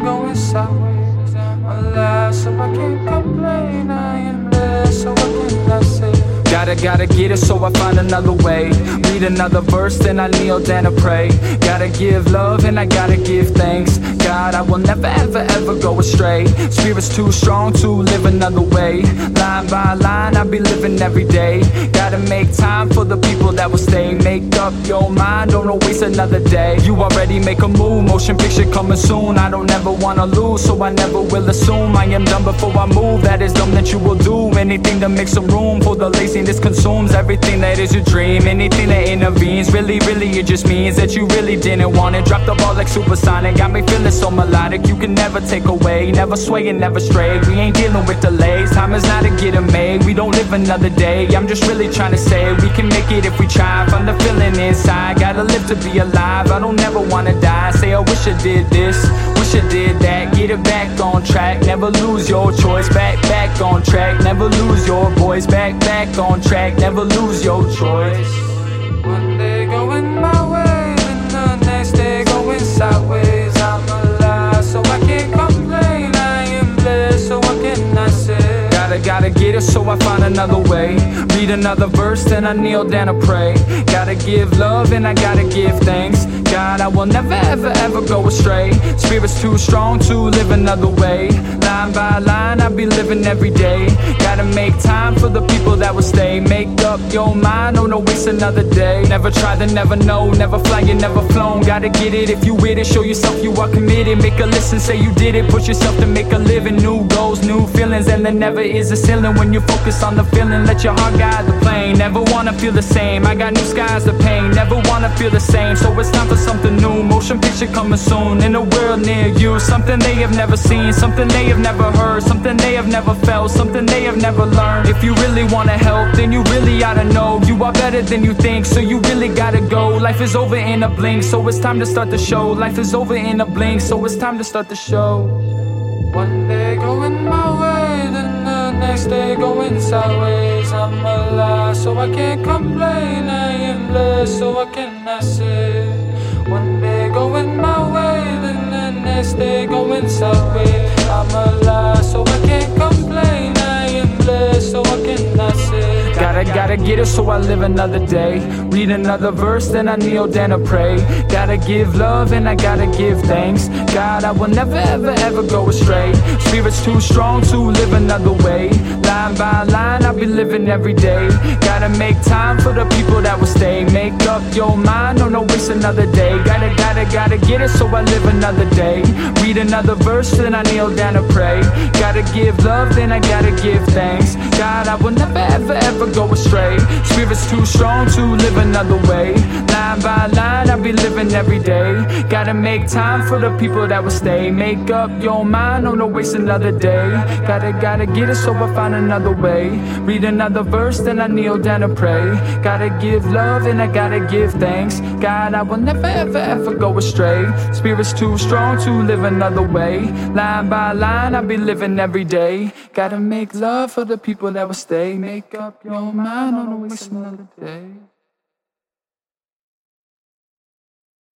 sideways. I'm alive, so I can't complain. I am I? Gotta, gotta get it, so I find another way. Read another verse, then I kneel down and pray. Gotta give love, and I gotta give thanks. God, I will never, ever, ever go astray. Spirit's too strong to live another way. Line by line, I'll be living every day. Gotta make time for the people that will stay. Make up your don't waste another day. You already make a move, motion picture coming soon. I don't ever wanna lose, so I never will assume. I am done before I move, that is dumb that you will do. Anything to make some room for the laziness consumes everything that is your dream. Anything that intervenes, really, really, it just means that you really didn't want it. Drop the ball like supersonic, got me feeling so melodic. You can never take away, never sway and never stray. We ain't dealing with delays, time is not a getting made. We don't live another day. I'm just really trying to say we can make it if we try. Find the feeling inside, gotta live to be alive. I don't ever wanna die. Say I wish I did this, wish I did that. Get it back on track, never lose your choice. Back, back on track, never lose your voice. Back, back on track, never lose your choice. One day going my way, Read another verse, then I kneel down and pray. Gotta give love, and I gotta give thanks. God, I will never, ever, ever go astray. Spirit's too strong to live another way. Line by line, I'll be living every day. Gotta make time for the people that up your mind, oh no, waste another day. Never try to never know, never fly, you never flown. Gotta get it if you with it, show yourself you are committed. Make a list and say you did it. Push yourself to make a living. New goals, new feelings, and there never is a ceiling when you focus on the feeling. Let your heart guide the plane. Never wanna feel the same. I got new skies to paint. Never wanna feel the same. So it's time for something new. Motion picture coming soon in a world near you. Something they have never seen, something they have never heard, something they have never felt, something they have never learned. If you really wanna help, then you really oughta know you are better than you think. So you really gotta go. Life is over in a blink, so it's time to start the show. Life is over in a blink, so it's time to start the show. One day going my way, then the next day going sideways. I'm alive, so I can't complain. I am blessed, so I say? One day going my way, then the next day going sideways. Gotta, gotta get it, so I live another day. Read another verse, then I kneel down and pray. Gotta give love, and I gotta give thanks. God, I will never, ever, ever go astray. Spirit's too strong to live another way. Line by line, I'll be living every day. Gotta make time for the people that will stay. Make up your mind, no, no, waste another day. Gotta, gotta, gotta get it, so I live another day. Read another verse, then I kneel down and pray. Gotta give love, then I gotta give thanks. God, too strong to live another way. Line by line, be living every day. Gotta make time for the people that will stay. Make up your mind, no, no, waste another day. Gotta, gotta get it, so I find another way. Read another verse, then I kneel down and pray. Gotta give love, and I gotta give thanks. God, I will never, ever, ever go astray. Spirit's too strong to live another way. Line by line, I'll be living every day. Gotta make love for the people that will stay. Make up your mind, no, no, waste another day.